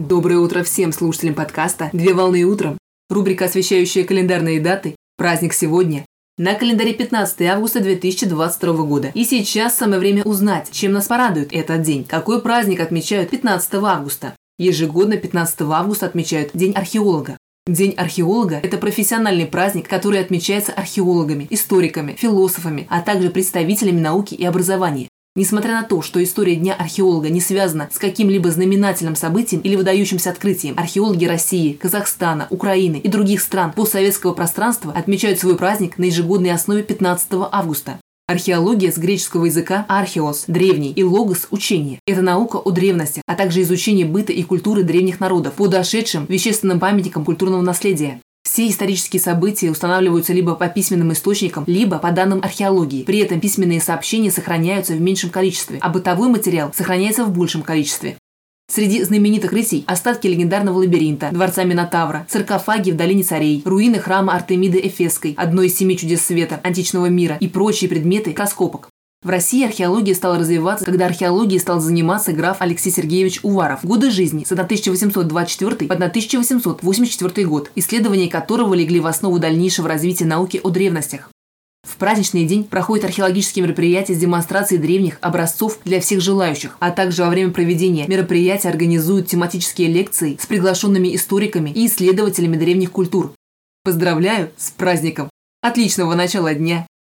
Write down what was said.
Доброе утро всем слушателям подкаста «Две волны утром». Рубрика, освещающая календарные даты. Праздник сегодня. На календаре 15 августа 2022 года. И сейчас самое время узнать, чем нас порадует этот день. Какой праздник отмечают 15 августа? Ежегодно 15 августа отмечают День археолога. День археолога – это профессиональный праздник, который отмечается археологами, историками, философами, а также представителями науки и образования. Несмотря на то, что история Дня археолога не связана с каким-либо знаменательным событием или выдающимся открытием, археологи России, Казахстана, Украины и других стран постсоветского пространства отмечают свой праздник на ежегодной основе 15 августа. Археология с греческого языка «археос» – древний и «логос» – учение. Это наука о древности, а также изучение быта и культуры древних народов по дошедшим вещественным памятникам культурного наследия. Все исторические события устанавливаются либо по письменным источникам, либо по данным археологии. При этом письменные сообщения сохраняются в меньшем количестве, а бытовой материал сохраняется в большем количестве. Среди знаменитых рытий – остатки легендарного лабиринта, дворца Минотавра, саркофаги в долине царей, руины храма Артемиды Эфесской, одной из семи чудес света, античного мира и прочие предметы раскопок. В России археология стала развиваться, когда археологией стал заниматься граф Алексей Сергеевич Уваров. Годы жизни с 1824 по 1884 год, исследования которого легли в основу дальнейшего развития науки о древностях. В праздничный день проходят археологические мероприятия с демонстрацией древних образцов для всех желающих, а также во время проведения мероприятия организуют тематические лекции с приглашенными историками и исследователями древних культур. Поздравляю с праздником! Отличного начала дня!